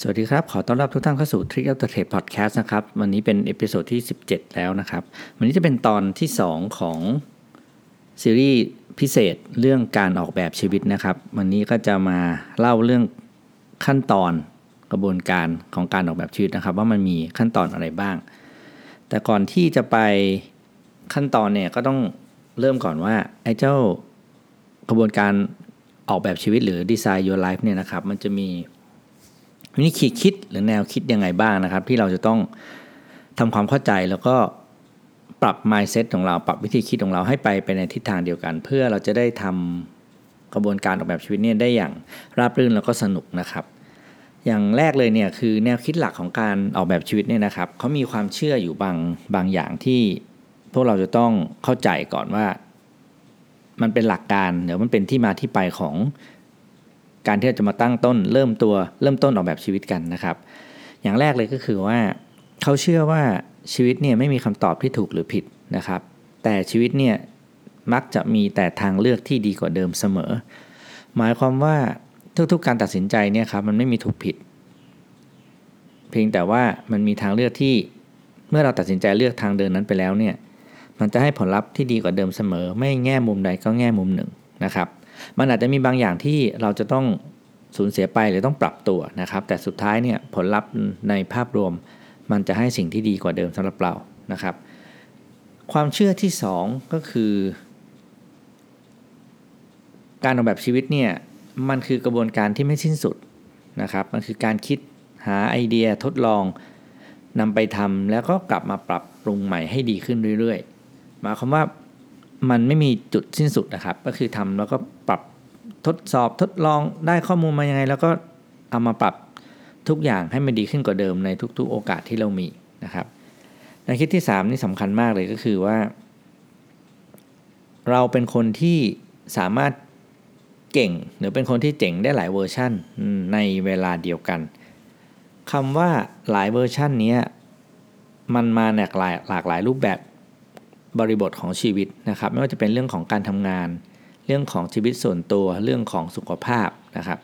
สวัสดีครับ ขอต้อนรับทุกท่านเข้าสู่ Trick of the Trade Podcast นะครับ วันนี้เป็น episode ที่ 17 แล้วนะครับ วันนี้จะเป็นตอนที่ 2 ของซีรีส์พิเศษเรื่องการออกแบบชีวิตนะครับ วันนี้ก็จะมาเล่าเรื่องขั้นตอนกระบวนการของการออกแบบชีวิตนะครับ ว่ามันมีขั้นตอนอะไรบ้าง แต่ก่อนที่จะไปขั้นตอนเนี่ยก็ต้องเริ่มก่อนว่าไอ้เจ้ากระบวนการออกแบบชีวิตหรือ Design Your Life เนี่ยนะครับ มันจะมี วิธีคิดหรือแนวคิดยังไงบ้างนะครับ ที่เราจะต้องทำความเข้าใจแล้วก็ปรับ mindset ของเราปรับวิธีคิดของเราให้ไปไปในทิศทางเดียวกัน เพื่อเราจะได้ทำกระบวนการออกแบบชีวิตเนี่ยได้อย่างราบรื่นแล้วก็สนุกนะครับ อย่างแรกเลยเนี่ยคือแนวคิดหลักของการออกแบบชีวิตเนี่ยนะครับเขามีความเชื่ออยู่บางบางอย่างที่พวกเราจะต้องเข้าใจก่อนว่า มันเป็นหลักการเดี๋ยวมันเป็นที่มาที่ไปของ การที่เราจะมาตั้งต้นเริ่มตัวเริ่มต้นออกแบบชีวิตกันนะครับ อย่างแรกเลยก็คือว่าเขาเชื่อว่าชีวิตเนี่ยไม่มีคำตอบที่ถูกหรือผิดนะครับ แต่ชีวิตเนี่ยมักจะมีแต่ทางเลือกที่ดีกว่าเดิมเสมอ หมายความว่าทุกๆการตัดสินใจเนี่ยครับมันไม่มีถูกผิด เพียงแต่ว่ามันมีทางเลือกที่เมื่อเราตัดสินใจเลือกทางเดินนั้นไปแล้วเนี่ยมันจะให้ผลลัพธ์ที่ดีกว่าเดิมเสมอ ไม่แง่มุมใดก็แง่มุมหนึ่งนะครับ มันอาจจะมีบางอย่างที่เราจะต้องสูญเสียไปหรือต้องปรับตัวนะครับ แต่สุดท้ายเนี่ยผลลัพธ์ในภาพรวม มันจะให้สิ่งที่ดีกว่าเดิมสำหรับเรานะครับ ความเชื่อที่ 2 ก็คือ การออกแบบชีวิตเนี่ยมันคือกระบวนการที่ไม่สิ้นสุดนะครับ มันคือการคิดหาไอเดียทดลองนำไปทำแล้วก็กลับมาปรับปรุงใหม่ให้ดีขึ้นเรื่อยๆหมายความว่า มันไม่มีจุดสิ้นสุดนะครับ ก็คือทำแล้วก็ปรับทดสอบทดลองได้ข้อมูลมายังไง แล้วก็เอามาปรับทุกอย่างให้มันดีขึ้นกว่าเดิมในทุก ๆ โอกาสที่เรามีนะครับในคิดที่ 3 นี่สำคัญมากเลยก็คือว่า เราเป็นคนที่สามารถเก่ง หรือเป็นคนที่เจ๋งได้หลายเวอร์ชันในเวลาเดียวกันคำว่าหลายเวอร์ชันนี้มันมาหลากหลายหลากหลายรูปแบบ บริบทของชีวิตนะครับ ไม่ว่าจะเป็นเรื่องของการทำงาน เรื่องของชีวิตส่วนตัวเรื่องของสุขภาพนะครับ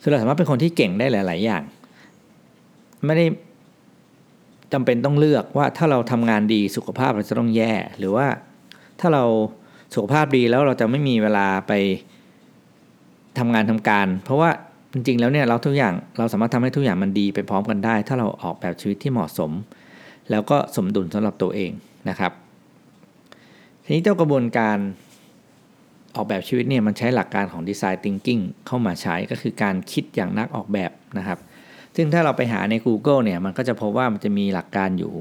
คือเราสามารถเป็นคนที่เก่งได้หลาย ๆ อย่าง ไม่ได้จำเป็นต้องเลือกว่าถ้าเราทำงานดีสุขภาพเราจะต้องแย่ หรือว่าถ้าเราสุขภาพดีแล้วเราจะไม่มีเวลาไปทำงานทำการ เพราะว่าจริง ๆ แล้วเนี่ยเราทุกอย่างเราสามารถทำให้ทุกอย่างมันดีไปพร้อมกันได้ ถ้าเราออกแบบชีวิตที่เหมาะสม แล้วก็สมดุลสำหรับตัวเองนะครับ ทีนี้เจ้ากระบวนการออกแบบชีวิตเนี่ยมันใช้หลักการของ Design Thinking เข้ามาใช้ก็คือการคิดอย่างนักออกแบบนะครับ ซึ่งถ้าเราไปหาใน Google เนี่ยมันก็จะพบว่ามันจะมีหลักการอยู่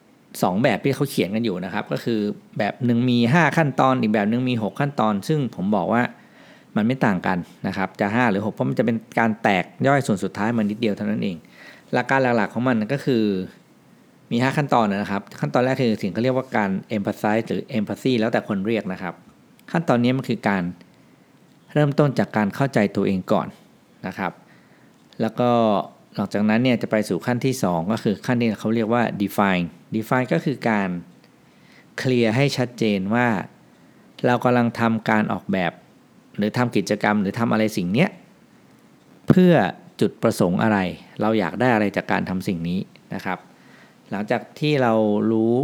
2 แบบที่เขาเขียนกันอยู่นะครับ ก็คือแบบหนึ่งมี 5 ขั้นตอน อีกแบบหนึ่งมี 6 ขั้นตอน ซึ่งผมบอกว่ามันไม่ต่างกันนะครับจะ 5 หรือ 6 เพราะมันจะเป็นการแตกย่อยส่วนสุดท้ายมันนิดเดียวเท่านั้นเอง หลักการหลักๆของมันก็คือ มี 5 ขั้นตอนนะครับ ขั้นตอนแรกคือสิ่งเขาเรียกว่าการ empathize หรือ empathy แล้วแต่คนเรียกนะครับ ขั้นตอนนี้มันคือการเริ่มต้นจากการเข้าใจตัวเองก่อนนะครับ แล้วก็หลังจากนั้นเนี่ยจะไปสู่ขั้นที่ 2 ก็คือขั้นที่เขาเรียกว่า define define ก็คือการเคลียร์ให้ชัดเจนว่า เรากำลังทำการออกแบบ หรือทำกิจกรรม หรือทำอะไรสิ่งเนี้ยเพื่อจุดประสงค์อะไร เราอยากได้อะไรจากการทำสิ่งนี้นะครับ หลังจากที่เรารู้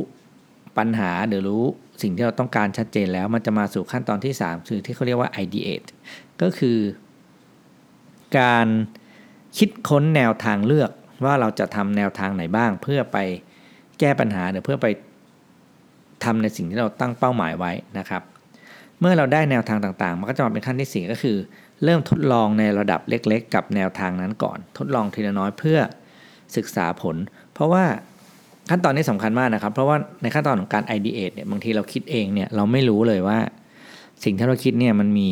ปัญหาหรือรู้สิ่งที่เราต้องการชัดเจนแล้ว มันจะมาสู่ขั้นตอนที่ 3 คือที่เขาเรียกว่า ideate ก็คือ การคิดค้นแนวทางเลือกว่าเราจะทำแนวทางไหนบ้าง เพื่อไปแก้ปัญหาหรือเพื่อไปทำในสิ่งที่เราตั้งเป้าหมายไว้นะครับ เมื่อเราได้แนวทางต่างๆ มันก็จะมาเป็นขั้นที่ 4 ก็คือ เริ่มทดลองในระดับเล็ก ๆ กับแนวทางนั้นก่อน ทดลองทีละน้อยเพื่อศึกษาผล เพราะว่า ขั้นตอนนี้สำคัญมากนะครับ เพราะว่าในขั้นตอนของการ ideate เนี่ยบางทีเราคิดเองเนี่ยเราไม่รู้เลยว่า สิ่งที่เราคิดเนี่ยมันมี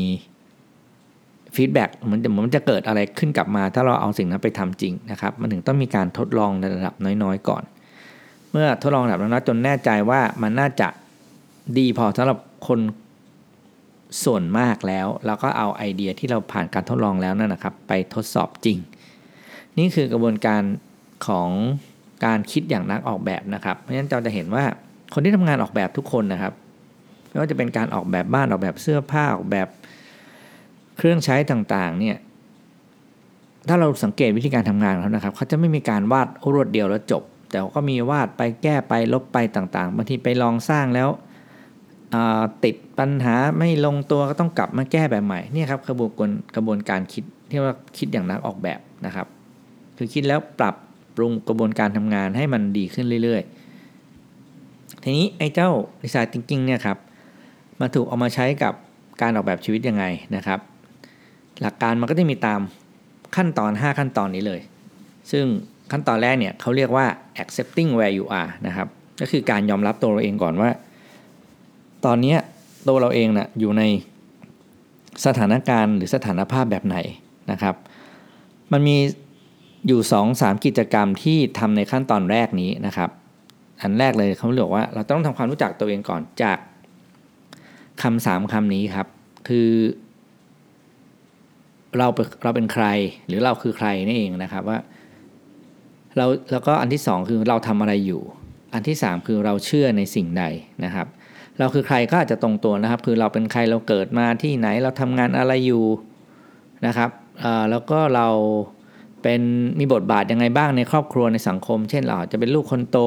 ฟีดแบ็กมันจะมันจะเกิดอะไรขึ้นกลับมา ถ้าเราเอาสิ่งนั้นไปทำจริงนะครับมันถึงต้องมีการทดลองในระดับน้อยๆก่อน เมื่อทดลองระดับน้อยๆจนแน่ใจว่ามันน่าจะดีพอสำหรับคนส่วนมากแล้วเราก็เอาไอเดียที่เราผ่านการทดลองแล้วนั่นนะครับ ไปทดสอบจริง นี่คือกระบวนการของ การคิดอย่างนักออกแบบนะครับ เพราะฉะนั้นเราจะเห็นว่าคนที่ทำงานออกแบบทุกคนนะครับไม่ว่าจะเป็นการออกแบบบ้านออกแบบเสื้อผ้าออกแบบเครื่องใช้ต่างๆเนี่ยถ้าเราสังเกตวิธีการทำงานของเขานะครับเขาจะไม่มีการวาดรวดเดียวแล้วจบ แต่ก็มีวาดไปแก้ไปลบไปต่างๆบางทีไปลองสร้างแล้วติดปัญหาไม่ลงตัวก็ต้องกลับมาแก้แบบใหม่นี่ครับกระบวนการกระบวนการคิดที่ว่าคิดอย่างนักออกแบบนะครับ คือคิดแล้วปรับ รุงกระบวนการทำงานให้มันดีขึ้นเรื่อยๆ ทีนี้ไอ้เจ้า design thinking เนี่ยครับมาถูกเอามาใช้กับการออกแบบชีวิตยังไงนะครับ หลักการมันก็จะมีตามขั้นตอน 5 ขั้นตอนนี้เลย ซึ่งขั้นตอนแรกเนี่ยเขาเรียกว่า accepting where you are นะครับ ก็คือการยอมรับตัวเราเองก่อนว่า ตอนนี้ตัวเราเองนะ่ะอยู่ในสถานการณ์หรือสถานภาพแบบไหนนะครับ มันมี อยู่2-3กิจกรรมที่ทำในขั้นตอนแรกนี้นะครับ อันแรกเลยเขาเรียกว่าเราต้องทำความรู้จักตัวเองก่อนจากคำสามคำนี้ครับ คือ เราเราเป็นใครหรือเราคือใครนี่เองนะครับว่าเราแล้วก็อันที่สองคือเราทำอะไรอยู่ อันที่สามคือเราเชื่อในสิ่งใดนะครับ เราคือใครก็อาจจะตรงตัวนะครับ คือเราเป็นใครเราเกิดมาที่ไหนเราทำงานอะไรอยู่นะครับแล้วก็เรา เป็นมีบทบาทยังไงบ้างในครอบครัวในสังคม เช่นเราจะเป็นลูกคนโต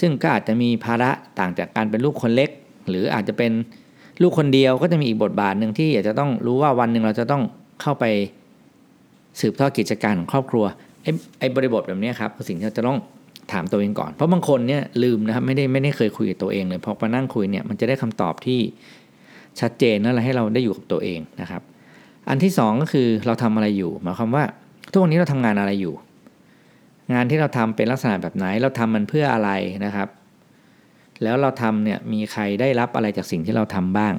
ซึ่งก็อาจจะมีภาระต่างจากการเป็นลูกคนเล็ก หรืออาจจะเป็นลูกคนเดียวก็จะมีอีกบทบาทหนึ่งที่อยากจะต้องรู้ว่าวันหนึ่งเราจะต้องเข้าไปสืบทอดกิจการของครอบครัวไอ้ไอบริบทแบบนี้ครับสิ่งที่เราจะต้องถามตัวเองก่อน เพราะบางคนเนี่ยลืมนะครับไม่ได้ไม่ได้เคยคุยกับตัวเองเลยพอมานั่งคุยเนี่ยมันจะได้คำตอบที่ชัดเจนนั่นแหละให้เราได้อยู่กับตัวเองนะครับ อันที่ 2 ก็คือเราทำอะไรอยู่หมายความว่า ทุกวันนี้เราทำงานอะไรอยู่ งานที่เราทำเป็นลักษณะแบบไหน เราทำมันเพื่ออะไรนะครับ แล้วเราทำเนี่ยมีใครได้รับอะไรจากสิ่งที่เราทำบ้าง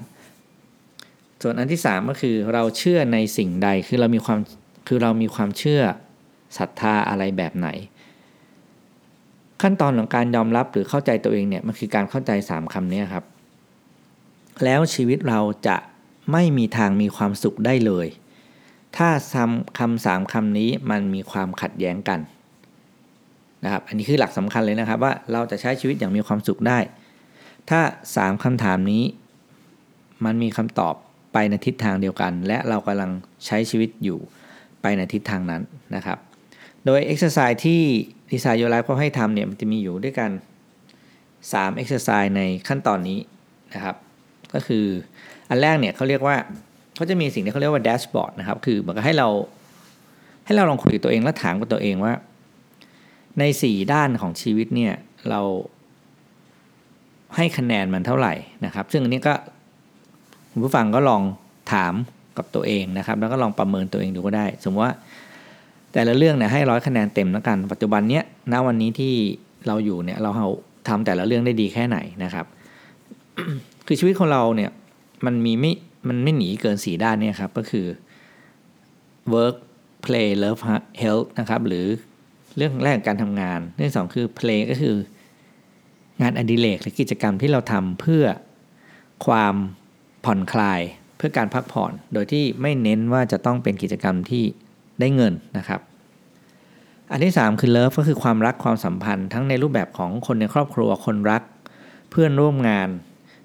ส่วนอันที่ 3 ก็คือเราเชื่อในสิ่งใดคือเรามีความคือเรามีความเชื่อศรัทธาอะไรแบบไหน ขั้นตอนของการยอมรับหรือเข้าใจตัวเองเนี่ยมันคือการเข้าใจ 3คำนี้ครับ แล้วชีวิตเราจะไม่มีทางมีความสุขได้เลย ถ้าคำสามคำนี้มันมีความขัดแย้งกันนะครับอันนี้คือหลักสำคัญเลยนะครับว่าเราจะใช้ชีวิตอย่างมีความสุขได้ ถ้า 3คำถามนี้ มันมีคำตอบไปในทิศทางเดียวกัน และเรากำลังใช้ชีวิตอยู่ไปในทิศทางนั้นนะครับ โดย exercise ที่ดีไซน์โยไลฟ์เขาให้ทำเนี่ยมันจะมีอยู่ด้วยกัน 3 exercise ในขั้นตอนนี้นะครับ ก็คืออันแรกเนี่ยเขาเรียกว่า เขาจะมีสิ่งที่เขาเรียกว่าแดชบอร์ดนะครับ คือมันก็ให้เราให้เราลองคุยกับตัวเองและถามกับตัวเองว่า ใน 4 ด้านของชีวิตเนี่ยเราให้คะแนนมันเท่าไหร่นะครับ ซึ่งอันนี้ก็คุณผู้ฟังก็ลองถามกับตัวเองนะครับ แล้วก็ลองประเมินตัวเองดูก็ได้ สมมติว่าแต่ละเรื่องเนี่ยให้ร้อยคะแนนเต็มแล้วกัน ปัจจุบันเนี้ยณวันนี้ที่เราอยู่เนี่ยเราทำแต่ละเรื่องได้ดีแค่ไหนนะครับ คือชีวิตของเราเนี่ยมันมีไม่ มันไม่หนีเกินสีด้านเนี่ยครับก็คือ work play love health นะครับหรือเรื่องแรกการทำงาน เรื่องสองคือ play ก็คืองานอดิเรกหรือกิจกรรมที่เราทำเพื่อความผ่อนคลายเพื่อการพักผ่อน โดยที่ไม่เน้นว่าจะต้องเป็นกิจกรรมที่ได้เงินนะครับ อันที่ 3 คือ love ก็คือความรักความสัมพันธ์ ทั้งในรูปแบบของคนในครอบครัวคนรัก เพื่อนร่วมงาน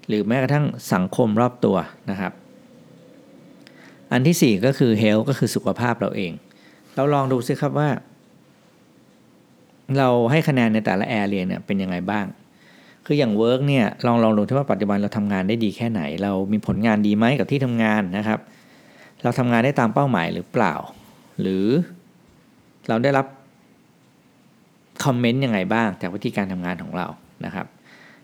หรือแม้กระทั่งสังคมรอบตัวนะครับ อันที่ 4 ก็คือ health ก็คือสุขภาพเราเอง เราลองดูซิครับว่า เราให้คะแนนในแต่ละ area เนี่ยเป็นยังไงบ้าง คืออย่าง work เนี่ยลองลองดูที่ว่าปัจจุบันเราทำงานได้ดีแค่ไหน เรามีผลงานดีไหมกับที่ทำงานนะครับ เราทำงานได้ตามเป้าหมายหรือเปล่า หรือเราได้รับคอมเมนต์ยังไงบ้างจากวิธีการทำงานของเรานะครับ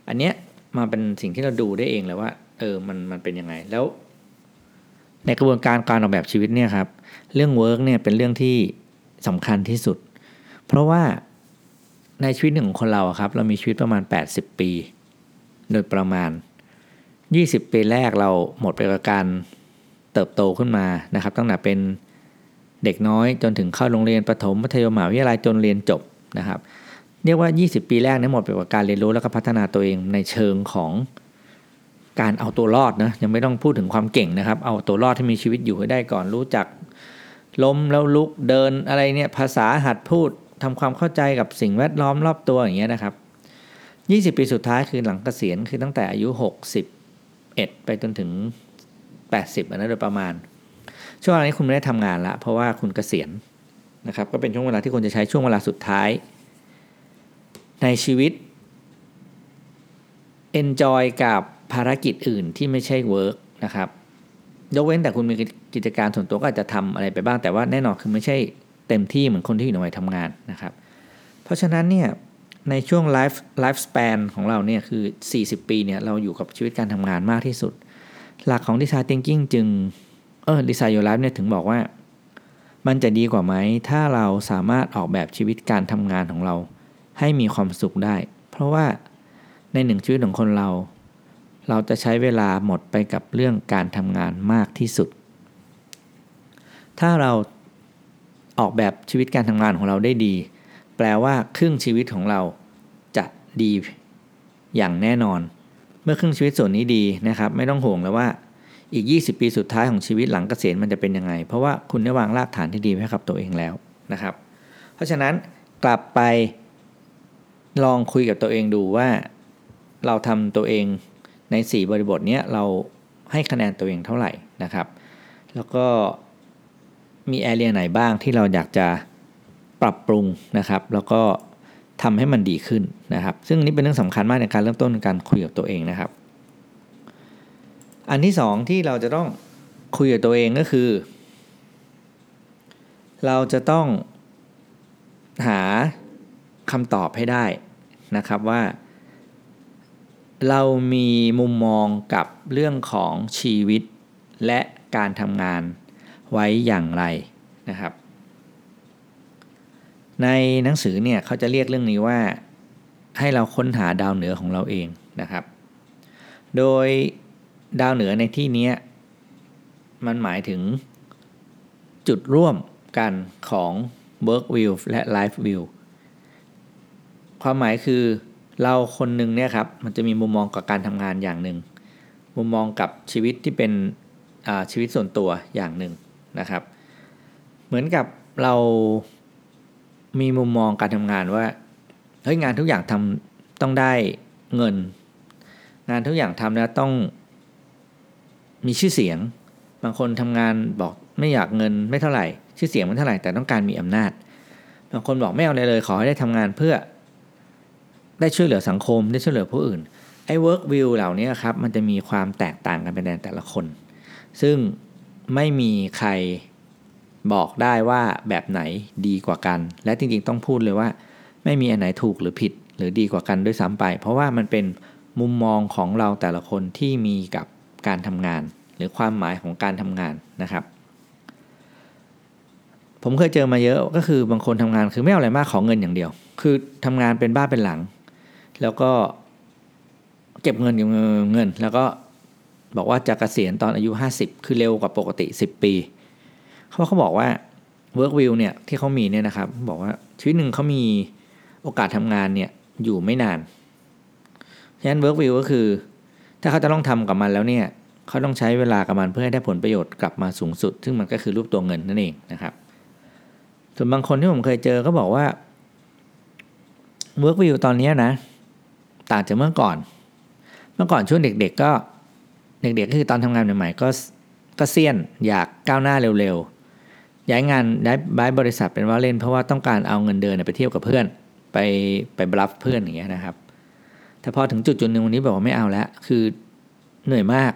อันเนี้ยมาเป็นสิ่งที่เราดูได้เองเลยว่าเออมันมันเป็นยังไงแล้ว ในกระบวนการการออกแบบชีวิตเนี่ยครับเรื่อง work เนี่ยเป็นเรื่องที่สำคัญที่สุด เพราะว่าในชีวิตหนึ่งของคนเราครับเรามีชีวิตประมาณ 80 ปี โดยประมาณ 20 ปีแรกเราหมดไปกับการเติบโตขึ้นมานะครับตั้งแต่เป็นเด็กน้อยจนถึงเข้าโรงเรียนประถมมัธยมมหาวิทยาลัยจนเรียนจบนะครับ เรียกว่า 20 ปีแรกเนี้หมดไปกับการเรียนรู้แล้วก็พัฒนาตัวเองในเชิงของ การเอาตัวรอดนะยังไม่ต้องพูดถึงความเก่งนะครับ เอาตัวรอดที่มีชีวิตอยู่ให้ได้ก่อนรู้จัก ล้มแล้วลุกเดินอะไรเนี่ยภาษาหัดพูดทำความเข้าใจกับสิ่งแวดล้อมรอบตัวอย่างเงี้ยนะครับ 20 ปีสุดท้ายคือหลังเกษียณคือตั้งแต่อายุ 61 ไปจนถึง 80อันนั้นโดยประมาณ ช่วงนี้คุณไม่ได้ทำงานละเพราะว่าคุณเกษียณนะครับ ก็เป็นช่วงเวลาที่คนจะใช้ช่วงเวลาสุดท้าย ในชีวิต enjoy กับ ภารกิจอื่นที่ไม่ใช่ work นะครับยกเว้นแต่คุณมีกิจการส่วนตัวก็อาจจะทำอะไรไปบ้าง แต่ว่าแน่นอนคือไม่ใช่เต็มที่เหมือนคนที่อยู่ในวัยทำงานนะครับ เพราะฉะนั้นเนี่ยในช่วงไลฟ์ไลฟ์สเปนของเราเนี่ยคือ 40 ปีเนี่ยเราอยู่กับชีวิตการทำงานมากที่สุด หลักของ Design Thinking จึงเออ Design Your Life เนี่ยถึงบอกว่า มันจะดีกว่าไหม ถ้าเราสามารถออกแบบชีวิตการทำงานของเรา ให้มีความสุขได้ เพราะว่าในหนึ่งชีวิตของคนเรา เราจะใช้เวลาหมดไปกับเรื่องการทำงานมากที่สุด ถ้าเราออกแบบชีวิตการทำงานของเราได้ดี แปลว่าครึ่งชีวิตของเราจะดีอย่างแน่นอน เมื่อครึ่งชีวิตส่วนนี้ดีนะครับ ไม่ต้องห่วงแล้วว่าอีก 20 ปีสุดท้ายของชีวิตหลังเกษียณมันจะเป็นยังไง เพราะว่าคุณได้วางรากฐานที่ดีให้กับตัวเองแล้วนะครับ เพราะฉะนั้นกลับไปลองคุยกับตัวเองดูว่า เราทำตัวเอง ใน 4 บริบทนี้เราให้คะแนนตัวเองเท่าไหร่นะครับ แล้วก็มีแอเรียไหนบ้างที่เราอยากจะปรับปรุงนะครับ แล้วก็ทำให้มันดีขึ้นนะครับ ซึ่งนี่เป็นเรื่องสำคัญมากในการเริ่มต้นการคุยกับตัวเองนะครับ อันที่สองที่เราจะต้องคุยกับตัวเองก็คือ เราจะต้องหาคำตอบให้ได้นะครับว่า เรามีมุมมองกับเรื่องของชีวิตและการทำงานไว้อย่างไรนะครับ ในหนังสือเนี่ยเขาจะเรียกเรื่องนี้ว่าให้เราค้นหาดาวเหนือของเราเองนะครับ โดยดาวเหนือในที่นี้มันหมายถึงจุดร่วมกันของ work view และ life view ความหมายคือ เราคนหนึ่งเนี่ยครับมันจะมีมุมมองกับการทำงานอย่างหนึ่งมุมมองกับชีวิตที่เป็นชีวิตส่วนตัวอย่างหนึ่งนะครับ เหมือนกับเรามีมุมมองการทำงานว่าเฮ้ยงานทุกอย่างทำต้องได้เงิน งานทุกอย่างทำแล้วต้องมีชื่อเสียง บางคนทำงานบอกไม่อยากเงินไม่เท่าไหร่ ชื่อเสียงมันเท่าไหร่แต่ต้องการมีอำนาจ บางคนบอกไม่เอาเลยเลย ขอให้ได้ทำงานเพื่อ ได้ช่วยเหลือสังคม ได้ช่วยเหลือผู้อื่นไอ้ work view เหล่านี้ครับมันจะมีความแตกต่างกันเป็นแต่ละคน ซึ่งไม่มีใครบอกได้ว่าแบบไหนดีกว่ากัน และจริงๆต้องพูดเลยว่า ไม่มีอันไหนถูกหรือผิดหรือดีกว่ากันด้วยซ้ำไป เพราะว่ามันเป็นมุมมองของเราแต่ละคนที่มีกับการทำงาน หรือความหมายของการทำงานนะครับ ผมเคยเจอมาเยอะก็คือบางคนทำงานคือไม่เอาอะไรมากขอเงินอย่างเดียว คือทำงานเป็นบ้าเป็นหลัง แล้วก็เก็บเงินเก็บเงิน แล้วก็บอกว่าจะกะเกษียณตอนอายุ 50 คือเร็วกว่าปกติ 10 ปีเขาเขาบอกว่า work view เนี่ยที่เขามีเนี่ยนะครับ บอกว่าชีวิตหนึ่งเขามีโอกาสทำงานเนี่ยอยู่ไม่นานฉะนั้น work view ก็คือ ถ้าเขาจะต้องทำกับมันแล้วเนี่ยเขาต้องใช้เวลากับมันเพื่อให้ได้ผลประโยชน์กลับมาสูงสุด ซึ่งมันก็คือรูปตัวเงินนั่นเองนะครับ ส่วนบางคนที่ผมเคยเจอก็บอกว่า work view ตอนนี้นะ ต่างจากเมื่อก่อน เมื่อก่อนช่วงเด็ก ๆ ก็เด็กๆก็คือตอนทำงานใหม่ๆก็ก็เซียนอยากก้าวหน้าเร็วๆ ย้ายงานย้ายบริษัทเป็นว่าเล่น เพราะว่าต้องการเอาเงินเดือนไปเที่ยวกับเพื่อน ไปไปบลัฟเพื่อนอย่างเงี้ยนะครับ แต่พอถึงจุดจุดหนึ่งวันนี้บอกว่าไม่เอาแล้วคือเหนื่อยมาก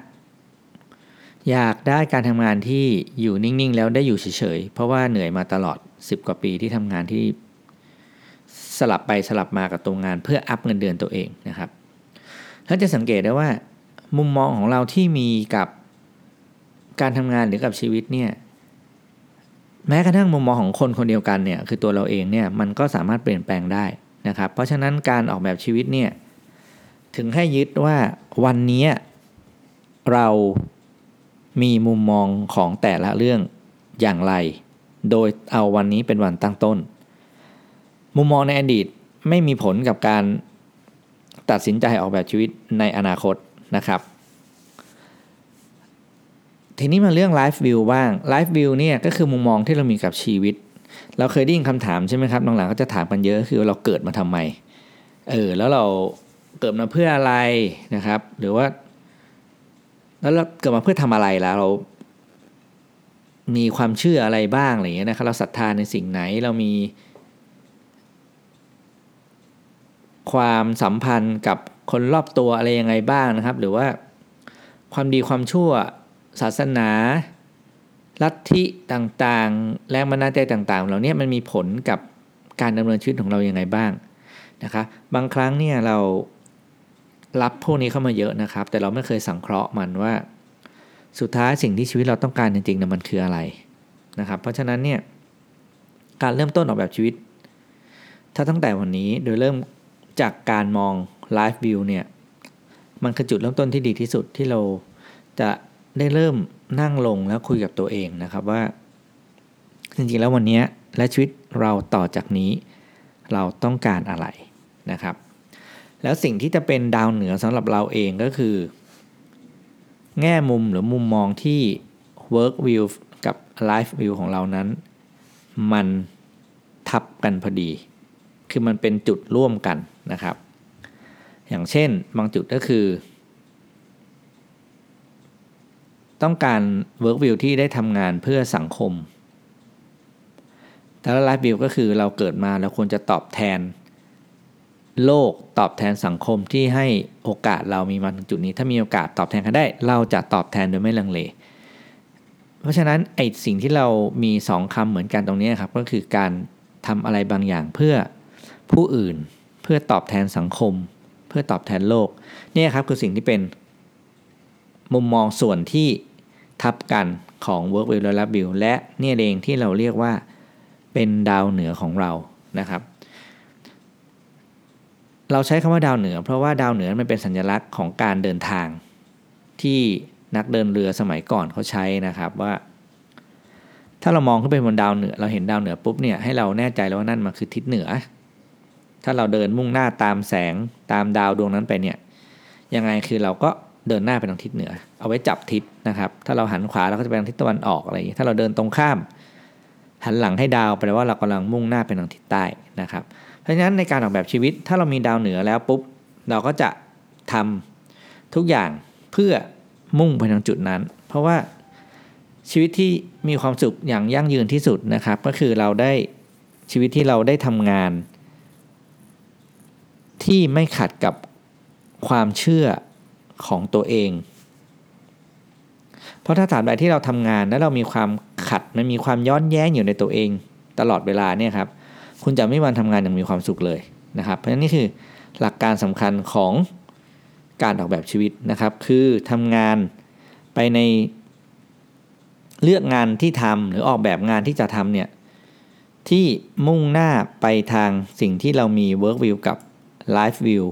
อยากได้การทำงานที่อยู่นิ่งๆ แล้วได้อยู่เฉยๆ เพราะว่าเหนื่อยมาตลอด 10 กว่าปีที่ทำงานที่ สลับไปสลับมากับตัวงานเพื่ออัพเงินเดือนตัวเองนะครับแล้วจะสังเกตได้ว่า มุมมองของเราที่มีกับการทำงานหรือกับชีวิตเนี่ยแม้กระทั่งมุมมองของคนคนเดียวกันเนี่ยคือตัวเราเองเนี่ยมันก็สามารถเปลี่ยนแปลงได้นะครับ เพราะฉะนั้นการออกแบบชีวิตเนี่ยถึงให้ยึดว่าวันนี้เรามีมุมมองของแต่ละเรื่องอย่างไร โดยเอาวันนี้เป็นวันตั้งต้น มุมมองในอดีตไม่มีผลกับการตัดสินใจออกแบบชีวิตในอนาคตนะครับ ทีนี้มาเรื่อง Life View บ้าง Life View เนี่ยก็คือมุมมองที่เรามีกับชีวิต เราเคยได้ยินคำถามใช่ไหมครับหลังๆก็จะถามกันเยอะคือเราเกิดมาทำไมเออแล้วเราเกิดมาเพื่ออะไรนะครับ หรือว่า แล้วเราเกิดมาเพื่อทำอะไรแล้วเรา มีความเชื่ออะไรบ้างอะไรเงี้ยนะครับ เราศรัทธาในสิ่งไหนเรามี ความสัมพันธ์กับคนรอบตัวอะไรยังไงบ้างนะครับ หรือว่าความดีความชั่วศาสนาลัทธิต่างๆ แรงบันดาลใจต่าง ๆ เหล่านี้มันมีผลกับการดำเนินชีวิตของเรายัางไงบ้างนะครับบางครั้งเนี่ยเรารับพวกนี้เข้ามาเยอะนะครับ แต่เราไม่เคยสังเคราะห์มันว่า สุดท้ายสิ่งที่ชีวิตเราต้องการจริงๆเนี่ยมันคืออะไรนะครับ เพราะฉะนั้นเนี่ยการเริ่มต้นออกแบบชีวิต ถ้าตั้งแต่วันนี้โดยเริ่ม จากการมองไลฟ์วิวเนี่ยมันคือจุดเริ่มต้นที่ดีที่สุดที่เราจะได้เริ่มนั่งลงแล้วคุยกับตัวเองนะครับว่า จริงๆแล้ววันนี้และชีวิตเราต่อจากนี้ เราต้องการอะไรนะครับ แล้วสิ่งที่จะเป็นดาวเหนือสำหรับเราเองก็คือ แง่มุมหรือมุมมองที่ work view กับ life view ของเรานั้น มันทับกันพอดี คือมันเป็นจุดร่วมกันนะครับ อย่างเช่นบางจุดก็คือ ต้องการ work view ที่ได้ทำงานเพื่อสังคม แต่ละไลฟ์วิวก็คือเราเกิดมาเราควรจะตอบแทน โลกตอบแทนสังคมที่ให้โอกาสเรามีมาถึงจุดนี้ ถ้ามีโอกาสตอบแทนกันได้ เราจะตอบแทนโดยไม่ลังเลเพราะฉะนั้นไอสิ่งที่เรามีสองคำเหมือนกันตรงนี้ครับก็คือการทำอะไรบางอย่างเพื่อ ผู้อื่น เพื่อตอบแทนสังคม เพื่อตอบแทนโลกนี่ครับคือสิ่งที่เป็นมุมมองส่วนที่ทับกันของ Work Will และ Love Will และนี่เองที่เราเรียกว่าเป็นดาวเหนือของเรานะครับ เราใช้คำว่าดาวเหนือ เพราะว่าดาวเหนือมันเป็นสัญลักษณ์ของการเดินทางที่นักเดินเรือสมัยก่อนเขาใช้นะครับว่า ถ้าเรามองขึ้นไปบนดาวเหนือ เราเห็นดาวเหนือปุ๊บเนี่ยให้เราแน่ใจแล้วว่านั่นมันคือทิศเหนือ ถ้าเราเดินมุ่งหน้าตามแสงตามดาวดวงนั้นไปเนี่ยยังไงคือเราก็เดินหน้าไปทางทิศเหนือ เอาไว้จับทิศนะครับ ถ้าเราหันขวาเราก็จะไปทางทิศตะวันออกอะไรอย่างนี้ถ้าเราเดินตรงข้าม หันหลังให้ดาวแปลว่าเรากำลังมุ่งหน้าไปทางทิศใต้นะครับ เพราะฉะนั้นในการออกแบบชีวิตถ้าเรามีดาวเหนือแล้วปุ๊บเราก็จะทำทุกอย่างเพื่อมุ่งไปทางจุดนั้น เพราะว่าชีวิตที่มีความสุขอย่างยั่งยืนที่สุดนะครับ ก็คือเราได้ชีวิตที่เราได้ทำงาน ที่ไม่ขัดกับความเชื่อของตัวเอง เพราะถ้าถามใดที่เราทำงานแล้วเรามีความขัดมันมีความย้อนแย้งอยู่ในตัวเอง ตลอดเวลาเนี่ยครับคุณจะไม่วันทำงานอย่างมีความสุขเลยนะครับเพราะฉะนั้นนี่คือหลักการสำคัญของการออกแบบชีวิตนะครับ คือทำงานไปในเลือกงานที่ทำหรือออกแบบงานที่จะทำเนี่ยที่มุ่งหน้าไปทางสิ่งที่เรามี work view กับ life view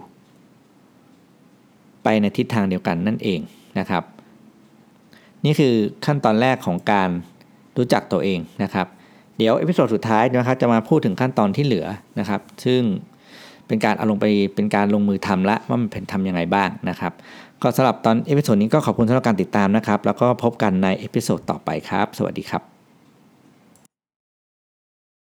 ไปในทิศทางเดียวกันนั่นเองนะครับ นี่คือขั้นตอนแรกของการรู้จักตัวเองนะครับ เดี๋ยว episode สุดท้ายนะครับจะมาพูดถึงขั้นตอนที่เหลือนะครับ ซึ่งเป็นการเอาลงไปเป็นการลงมือทำละว่ามันเป็นทำยังไงบ้างนะครับ ก็สำหรับตอน episode นี้ก็ขอบคุณสำหรับการติดตามนะครับ แล้วก็พบกันใน episode ต่อไปครับ สวัสดีครับ